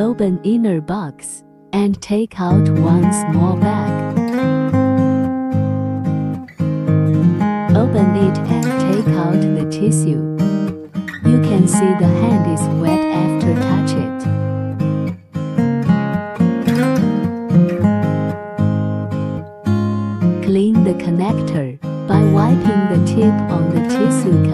Open inner box and take out one small bag. Open it and take out the tissue. You can see the hand is wet after touch it. Clean the connector by wiping the tip on the tissue.